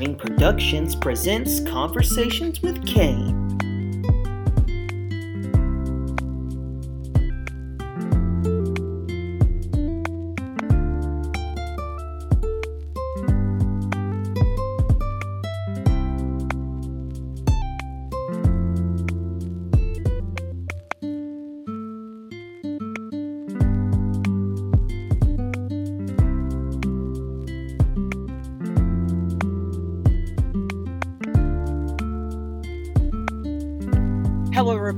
Living Productions presents Conversations with Kane.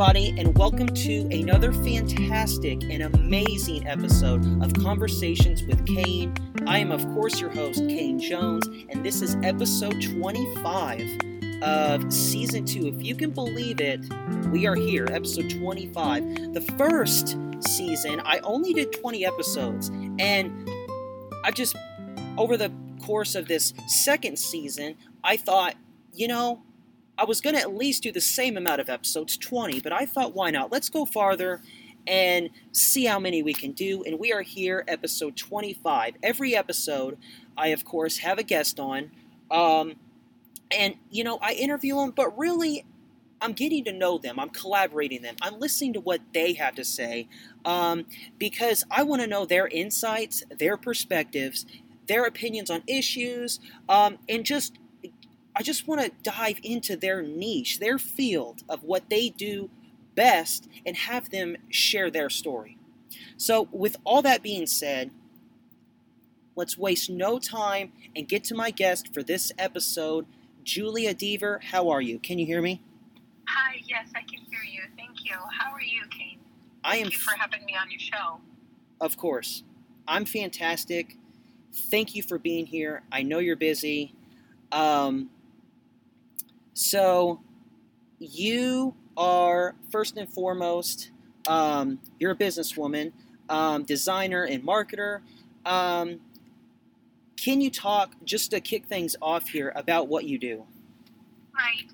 Everybody, and welcome to another fantastic and amazing episode of Conversations with Kane. I am, of course, your host, Kane Jones, and this is episode 25 of season two. If you can believe it, we are here, episode 25. The first season, I only did 20 episodes, and I just, over the course of this second season, I thought, you know, I was going to at least do the same amount of episodes, 20, but I thought, why not? Let's go farther and see how many we can do. And we are here, episode 25. Every episode, I, of course, have a guest on. Um, and, you know, I interview them, but really, I'm getting to know them. I'm collaborating them. I'm listening to what they have to say um, because I want to know their insights, their perspectives, their opinions on issues, um, and just I just want to dive into their niche, their field of what they do best, and have them share their story. So, with all that being said, let's waste no time and get to my guest for this episode, Julia Deaver. How are you? Can you hear me? Hi, yes, I can hear you. Thank you. How are you, Kane? I Thank am, you for having me on your show. of course. I'm fantastic. Thank you for being here. I know you're busy. Um, so, you are first and foremost, um, you're a businesswoman, um, designer, and marketer. Um, can you talk just to kick things off here about what you do? Right.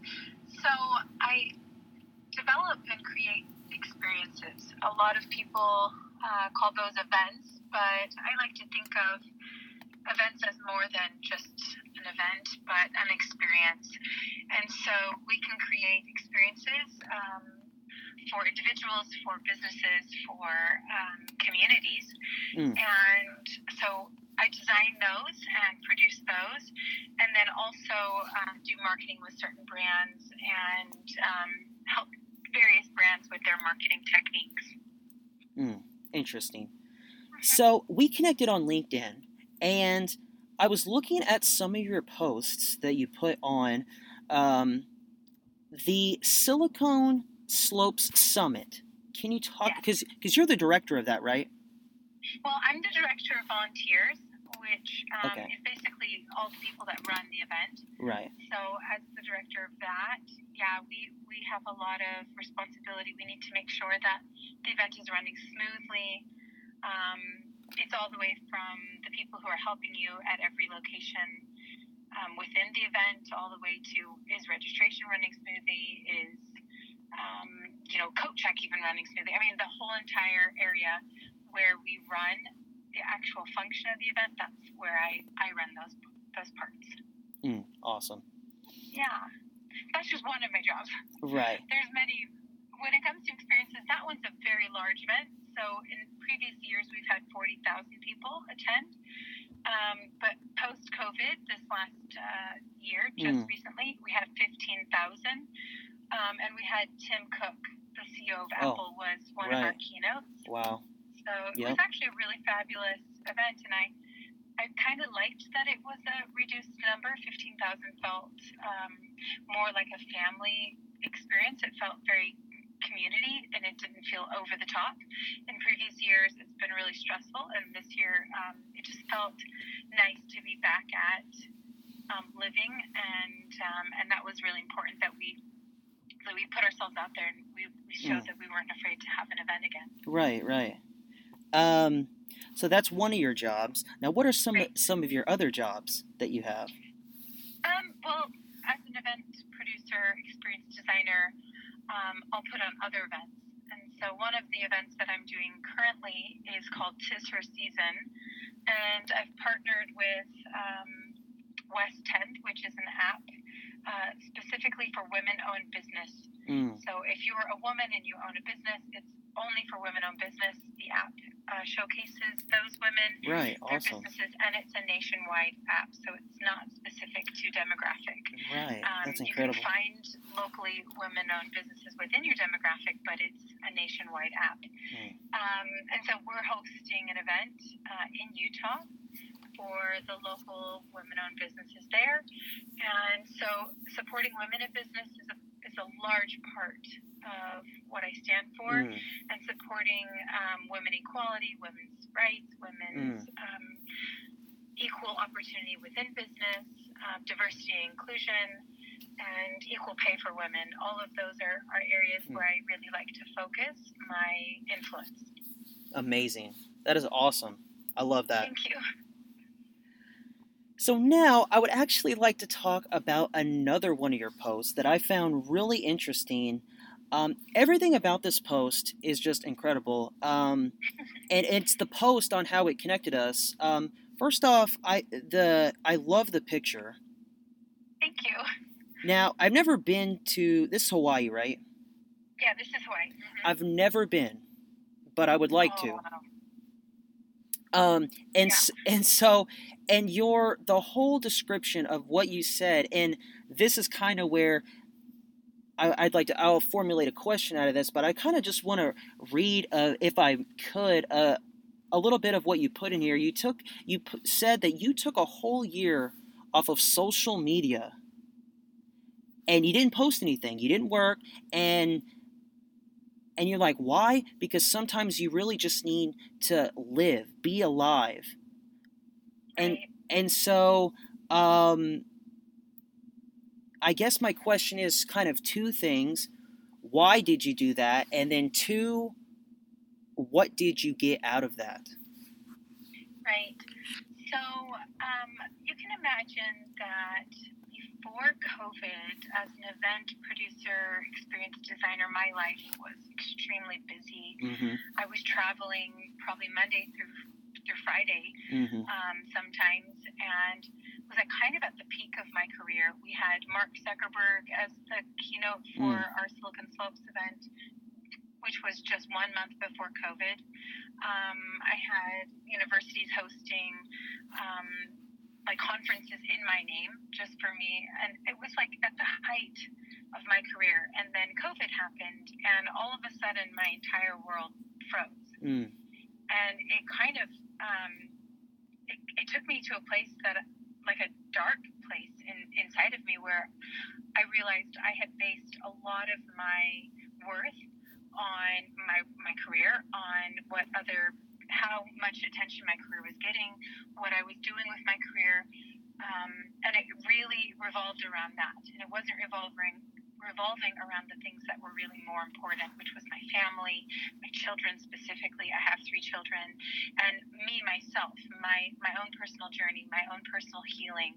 So I develop and create experiences. A lot of people uh, call those events, but I like to think of events as more than just an event, but an experience. And so we can create experiences um, for individuals, for businesses, for um, communities. Mm. And so I design those and produce those, and then also um, do marketing with certain brands and um, help various brands with their marketing techniques. Hmm, interesting. So we connected on LinkedIn, and I was looking at some of your posts that you put on um, the Silicon Slopes Summit. Can you talk? Because because you're the director of that, right? Well, I'm the director of volunteers, which um, Okay. is basically all the people that run the event. Right. So, as the director of that, yeah, we, we have a lot of responsibility. We need to make sure that the event is running smoothly. Um, it's all the way from the people who are helping you at every location um, within the event, all the way to is registration running smoothly? Is um, you know coat check even running smoothly? I mean, the whole entire area where we run the actual function of the event. That's where I, I run those those parts. Mm, awesome. Yeah, that's just one of my jobs. Right. There's many. When it comes to experiences, that one's a very large event. So in previous years, we've had 40,000 people attend. Um, but post COVID, this last uh, year, just Mm. recently, we had 15,000. Um, and we had Tim Cook, the CEO of Oh, Apple, was one of our keynotes. Wow. So it Yep. was actually a really fabulous event, and I, I kind of liked that it was a reduced number. Fifteen thousand felt um, more like a family experience. It felt very community, and it didn't feel over the top. In previous years, it's been really stressful, and this year, um, it just felt nice to be back at um, living, and um, and that was really important that we. That we put ourselves out there and we, we showed Mm. that we weren't afraid to have an event again. Right. Right. Um, so that's one of your jobs. Now, what are some Right. some of your other jobs that you have? Um, well, as an event producer, experience designer, um, I'll put on other events. And so one of the events that I'm doing currently is called Tis Her Season. And I've partnered with um, West 10th, which is an app uh, specifically for women-owned business. Mm. So if you are a woman and you own a business, it's only for women-owned business. The app uh, showcases those women, Right. their Awesome. businesses, and it's a nationwide app, so it's not specific to demographic. Right. Um, That's you incredible. can find locally women-owned businesses within your demographic, but it's a nationwide app. Hmm. Um, and so we're hosting an event uh, in Utah for the local women-owned businesses there, and so supporting women in business is a is a large part of what I stand for, Mm. and supporting um, women equality, women's rights, women's um, equal opportunity within business, um, diversity and inclusion, and equal pay for women. All of those are, are areas Mm. where I really like to focus my influence. Amazing. That is awesome. I love that. Thank you. So now I would actually like to talk about another one of your posts that I found really interesting. Um, everything about this post is just incredible, um, and it's the post on how it connected us. Um, first off, I the I love the picture. Thank you. Now I've never been to this is Hawaii, right? Yeah, this is Hawaii. Mhm. I've never been, but I would like Oh, to. wow. Um, and Yeah. and so and your the whole description of what you said, and this is kind of where I, I'd like to. I'll formulate a question out of this, but I kind of just want to read, uh, if I could, uh, a little bit of what you put in here. You took you p- said that you took a whole year off of social media, and you didn't post anything. You didn't work, and and you're like, why? Because sometimes you really just need to live, be alive. And and so um I guess my question is kind of two things. Why did you do that? And then two, what did you get out of that? Right. So um, you can imagine that before COVID, as an event producer, experience designer, my life was extremely busy. Mm-hmm. I was traveling probably Monday through through Friday Mm-hmm. um, sometimes, and was at kind of at the peak of my career. We had Mark Zuckerberg as the keynote for our Silicon Slopes event, which was just one month before COVID. Um, I had universities hosting um, like conferences in my name just for me, and it was like at the height of my career. And then COVID happened, and all of a sudden, my entire world froze Mm. and it kind of um, it, it took me to a place that dark place in, inside of me where I realized I had based a lot of my worth on my my career, on what other how much attention my career was getting, what I was doing with my career, um, and it really revolved around that, and it wasn't revolving revolving around the things that were really more important, which was my family, my children specifically. I have three children, and me myself, my my own personal journey, my own personal healing.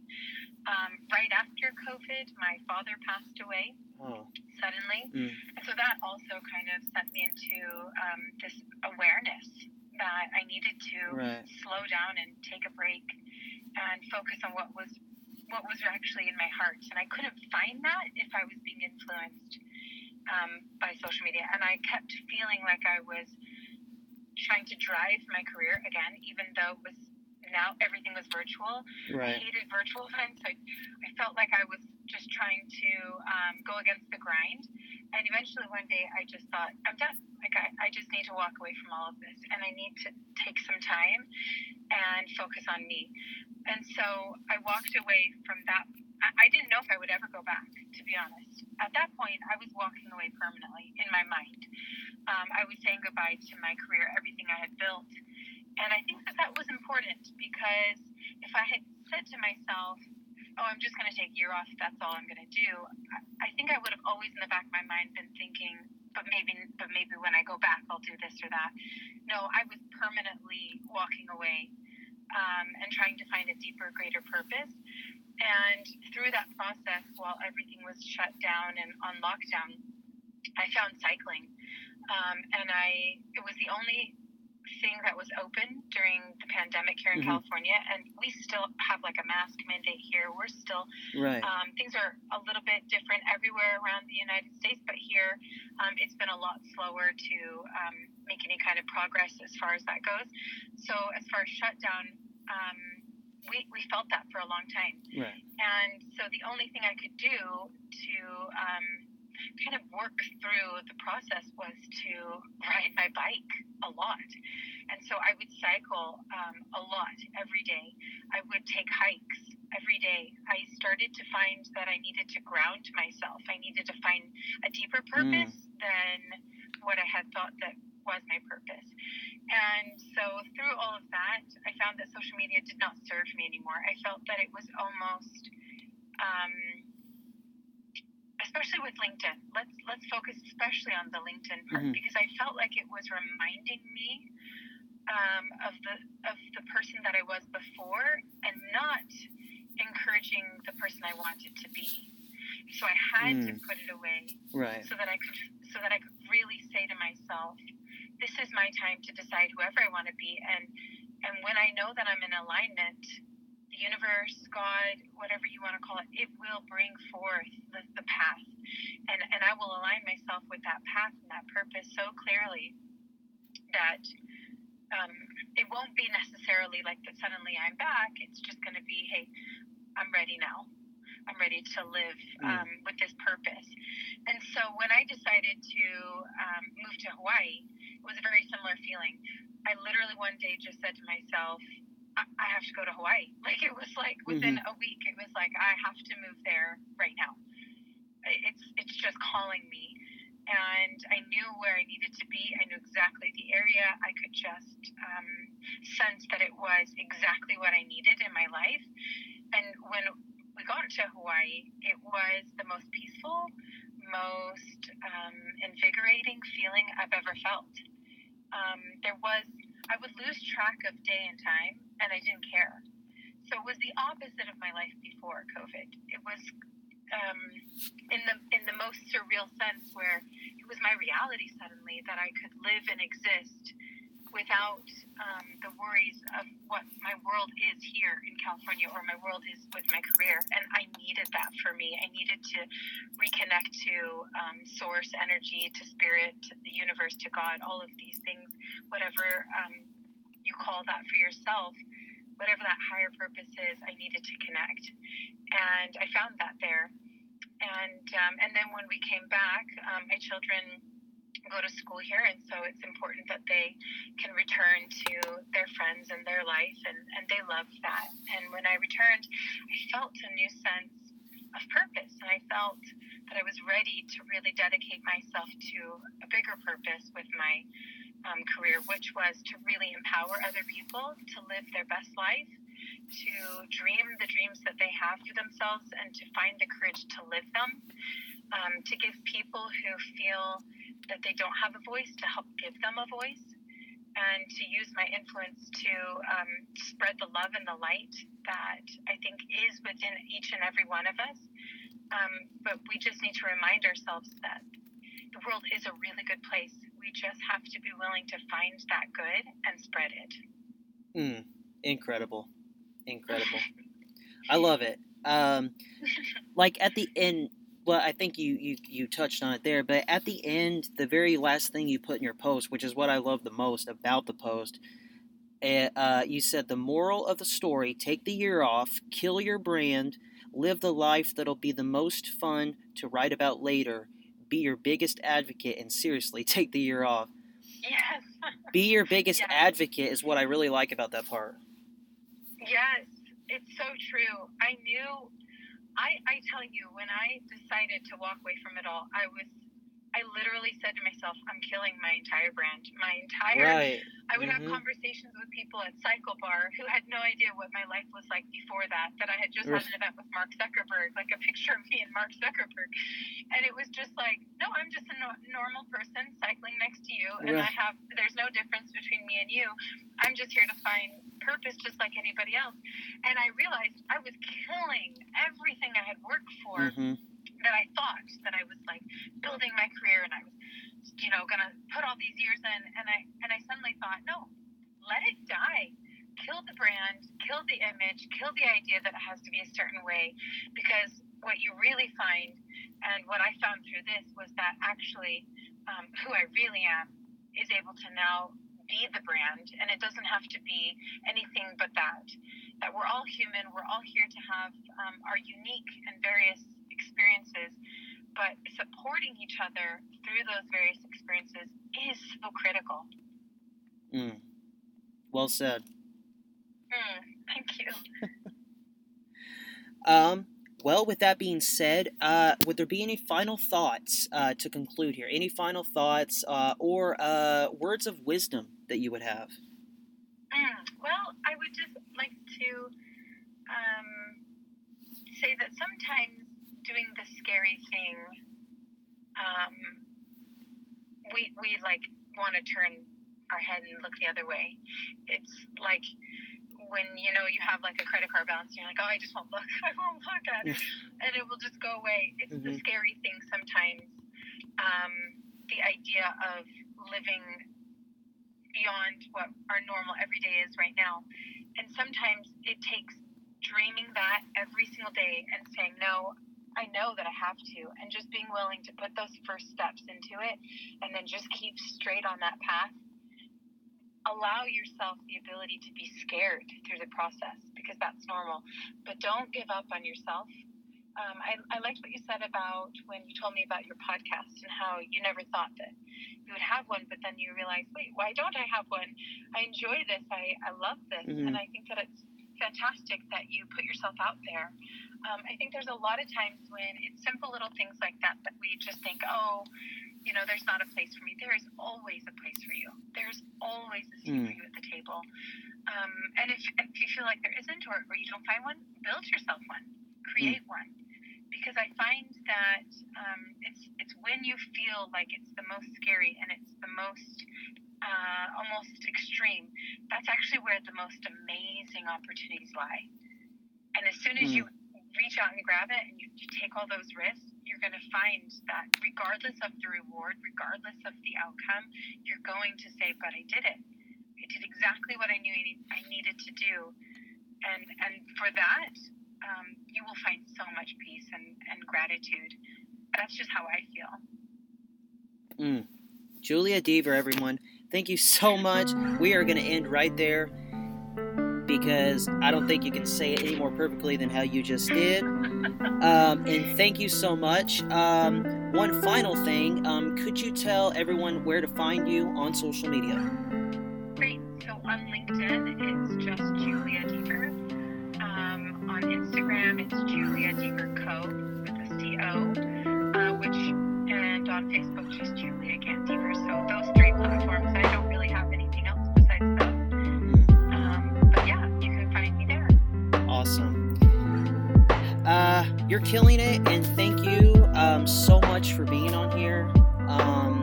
Um, right after COVID, my father passed away Oh. suddenly, Mm. and so that also kind of sent me into um, this awareness that I needed to Right. slow down and take a break and focus on what was what was actually in my heart. And I couldn't find that if I was being influenced um, by social media. And I kept feeling like I was trying to drive my career again, even though it was now everything was virtual. I hated virtual events. I, I felt like I was just trying to um, go against the grind. And eventually one day I just thought, I'm done. Like, I, I just need to walk away from all of this and I need to take some time and focus on me. And so I walked away from that. I, I didn't know if I would ever go back, to be honest. At that point, I was walking away permanently in my mind. Um, I was saying goodbye to my career, everything I had built. And I think that that was important because if I had said to myself, oh, I'm just going to take a year off, that's all I'm going to do, I, think I would have always in the back of my mind been thinking, but maybe, but maybe when I go back, I'll do this or that. No, I was permanently walking away um, and trying to find a deeper, greater purpose. And through that process, while everything was shut down and on lockdown, I found cycling. Um, and I, it was the only thing that was open during the pandemic here in Mhm. California, and we still have like a mask mandate here. We're still Right. um, things are a little bit different everywhere around the United States, but here um, it's been a lot slower to um, make any kind of progress as far as that goes. So as far as shutdown, um, we we felt that for a long time. Right. And so the only thing I could do to um, kind of work through the process was to ride my bike a lot. And so I would cycle um, a lot every day. I would take hikes every day. I started to find that I needed to ground myself. I needed to find a deeper purpose than what I had thought that was my purpose. And so through all of that, I found that social media did not serve me anymore. I felt that it was almost, um, especially with LinkedIn. Let's let's focus especially on the LinkedIn part Mhm. because I felt like it was reminding me um, of the of the person that I was before, and not encouraging the person I wanted to be. So I had to Mm. put it away Right. so that I could so that I could really say to myself, this is my time to decide whoever I want to be and and when I know that I'm in alignment, universe, God, whatever you want to call it, it will bring forth the, the path. And and I will align myself with that path and that purpose so clearly that um, it won't be necessarily like that suddenly I'm back. It's just going to be, hey, I'm ready now. I'm ready to live Mm. um, with this purpose. And so when I decided to um, move to Hawaii, it was a very similar feeling. I literally one day just said to myself, I, I have to go to Hawaii. Like it was like within a week, it was like I have to move there right now. It's it's just calling me, and I knew where I needed to be. I knew exactly the area. I could just um, sense that it was exactly what I needed in my life. And when we got to Hawaii, it was the most peaceful, most um, invigorating feeling I've ever felt. Um, there was, I would lose track of day and time, and I didn't care. So it was the opposite of my life before COVID. It was um, in the in the most surreal sense, where it was my reality suddenly that I could live and exist without um, the worries of what my world is here in California or my world is with my career. And I needed that for me. I needed to reconnect to um, source energy, to spirit, to the universe, to God, all of these things, whatever um, you call that for yourself. Whatever that higher purpose is, I needed to connect, and I found that there. And um, and then when we came back, um, my children go to school here, and so it's important that they can return to their friends and their life, and, and they love that. And when I returned, I felt a new sense of purpose, and I felt that I was ready to really dedicate myself to a bigger purpose with my um, career, which was to really empower other people to live their best life, to dream the dreams that they have for themselves, and to find the courage to live them, um, to give people who feel that they don't have a voice to help give them a voice and to use my influence to um, spread the love and the light that I think is within each and every one of us. Um, but we just need to remind ourselves that the world is a really good place. We just have to be willing to find that good and spread it. Mm, incredible, incredible. I love it. Um, like at the end, well, I think you, you you touched on it there, but at the end, the very last thing you put in your post, which is what I love the most about the post, eh, uh, you said the moral of the story: take the year off, kill your brand, live the life that'll be the most fun to write about later. Be your biggest advocate, and seriously, take the year off. Yes. Be your biggest Yes. advocate is what I really like about that part. Yes, it's so true. I knew, I, I tell you, when I decided to walk away from it all, I was, I literally said to myself, I'm killing my entire brand. My entire, Right. I would have Mhm. conversations with people at Cycle Bar who had no idea what my life was like before that, that I had just had an event with Mark Zuckerberg, like a picture of me and Mark Zuckerberg. And it was just like, no, I'm just a no- normal person cycling next to you. And I have, there's no difference between me and you. I'm just here to find purpose just like anybody else. And I realized I was killing everything I had worked for hmm that I thought that I was like building my career and I was, you know, gonna put all these years in. And I and I suddenly thought, no, let it die. Kill the brand, kill the image, kill the idea that it has to be a certain way, because what you really find, and what I found through this was that actually, um, who I really am is able to now be the brand, and it doesn't have to be anything but that. That we're all human, we're all here to have um, our unique and various experiences, but supporting each other through those various experiences is so critical. Mm. Well said. Mm, thank you. um, well, with that being said, uh, would there be any final thoughts uh, to conclude here? Any final thoughts uh, or uh, words of wisdom that you would have? Mm, well, I would just like to um, say that sometimes doing the scary thing, um, we we like want to turn our head and look the other way. It's like when you know you have like a credit card balance, and you're like, oh, I just won't look, I won't look at it, and it will just go away. It's mm-hmm. the scary thing sometimes. Um, the idea of living beyond what our normal everyday is right now, and sometimes it takes dreaming that every single day and saying no. I know that I have to, and just being willing to put those first steps into it, and then just keep straight on that path allow yourself the ability to be scared through the process because that's normal. But don't give up on yourself. Um, I, I liked what you said about when you told me about your podcast and how you never thought that you would have one, but then you realized, wait, why don't I have one? I enjoy this. I, I love this. Mm-hmm. And I think that it's fantastic that you put yourself out there. Um, I think there's a lot of times when it's simple little things like that that we just think, oh, you know, there's not a place for me. There is always a place for you. There's always a seat mm. for you at the table. Um, and if, if you feel like there isn't or, or you don't find one, build yourself one, create mm. one. Because I find that um, it's it's when you feel like it's the most scary and it's the most uh, almost extreme. That's actually where the most amazing opportunities lie. And as soon as mm. you reach out and grab it and you, you take all those risks, you're going to find that regardless of the reward, regardless of the outcome, you're going to say, "But I did it. I did exactly what I knew I needed to do," and and for that, um, you will find so much peace and, and gratitude. That's just how I feel. Mm. Julia Deaver, everyone, thank you so much. We are going to end right there because I don't think you can say it any more perfectly than how you just did. Um, and thank you so much. Um, one final thing um, could you tell everyone where to find you on social media? Great. So on LinkedIn, it's just Julia Deaver. Um, on Instagram, it's Julia Deaver Co. with a C O, uh, which, and on Facebook, just Julia Deaver. So those three platforms, I don't really have anything else besides those. awesome. Uh, you're killing it, and thank you um, so much for being on here. Um,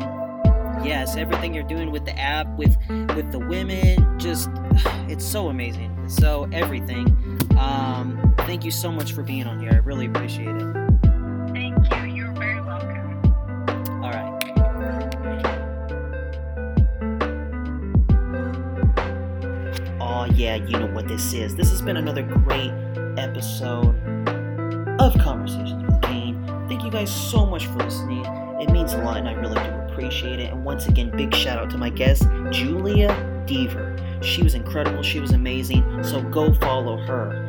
yes, everything you're doing with the app, with with the women, just it's so amazing. So everything. Um, thank you so much for being on here. I really appreciate it. Yeah, you know what this is. This has been another great episode of Conversations with Kane. Thank you guys so much for listening. It means a lot and I really do appreciate it. And once again, big shout out to my guest, Julia Deaver. She was incredible, she was amazing, so go follow her.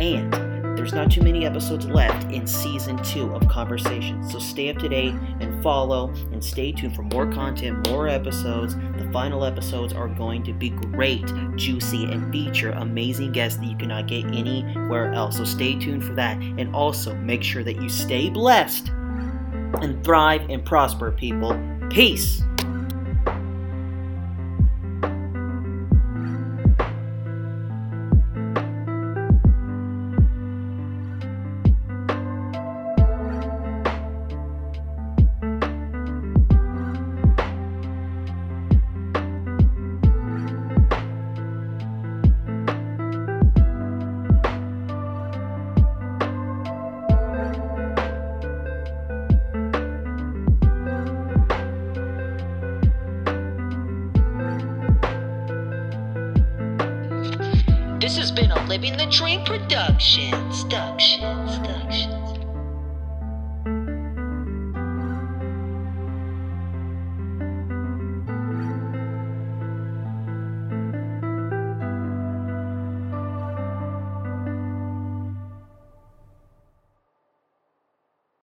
And there's not too many episodes left in season two of Conversations, so stay up to date and follow and stay tuned for more content, more episodes. The final episodes are going to be great, juicy, and feature amazing guests that you cannot get anywhere else. So stay tuned for that. And also make sure that you stay blessed and thrive and prosper, people. Peace. Living the Dream production. Production. Production.